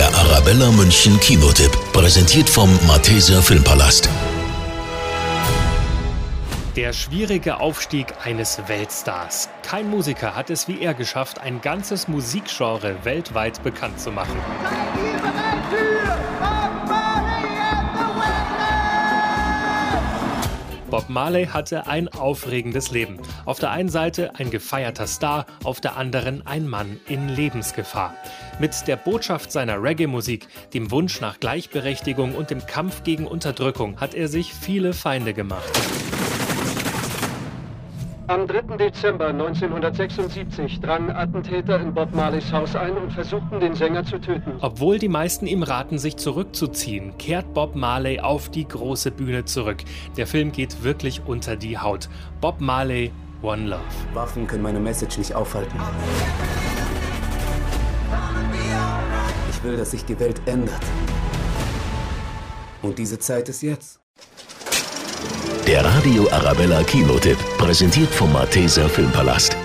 Der Arabella München Kinotipp, präsentiert vom Malteser Filmpalast. Der schwierige Aufstieg eines Weltstars. Kein Musiker hat es wie er geschafft, ein ganzes Musikgenre weltweit bekannt zu machen. Bob Marley hatte ein aufregendes Leben. Auf der einen Seite ein gefeierter Star, auf der anderen ein Mann in Lebensgefahr. Mit der Botschaft seiner Reggae-Musik, dem Wunsch nach Gleichberechtigung und dem Kampf gegen Unterdrückung hat er sich viele Feinde gemacht. Am 3. Dezember 1976 drangen Attentäter in Bob Marleys Haus ein und versuchten, den Sänger zu töten. Obwohl die meisten ihm raten, sich zurückzuziehen, kehrt Bob Marley auf die große Bühne zurück. Der Film geht wirklich unter die Haut. Bob Marley, One Love. Waffen können meine Message nicht aufhalten. Ich will, dass sich die Welt ändert. Und diese Zeit ist jetzt. Der Radio Arabella Kinotipp, präsentiert vom Malteser Filmpalast.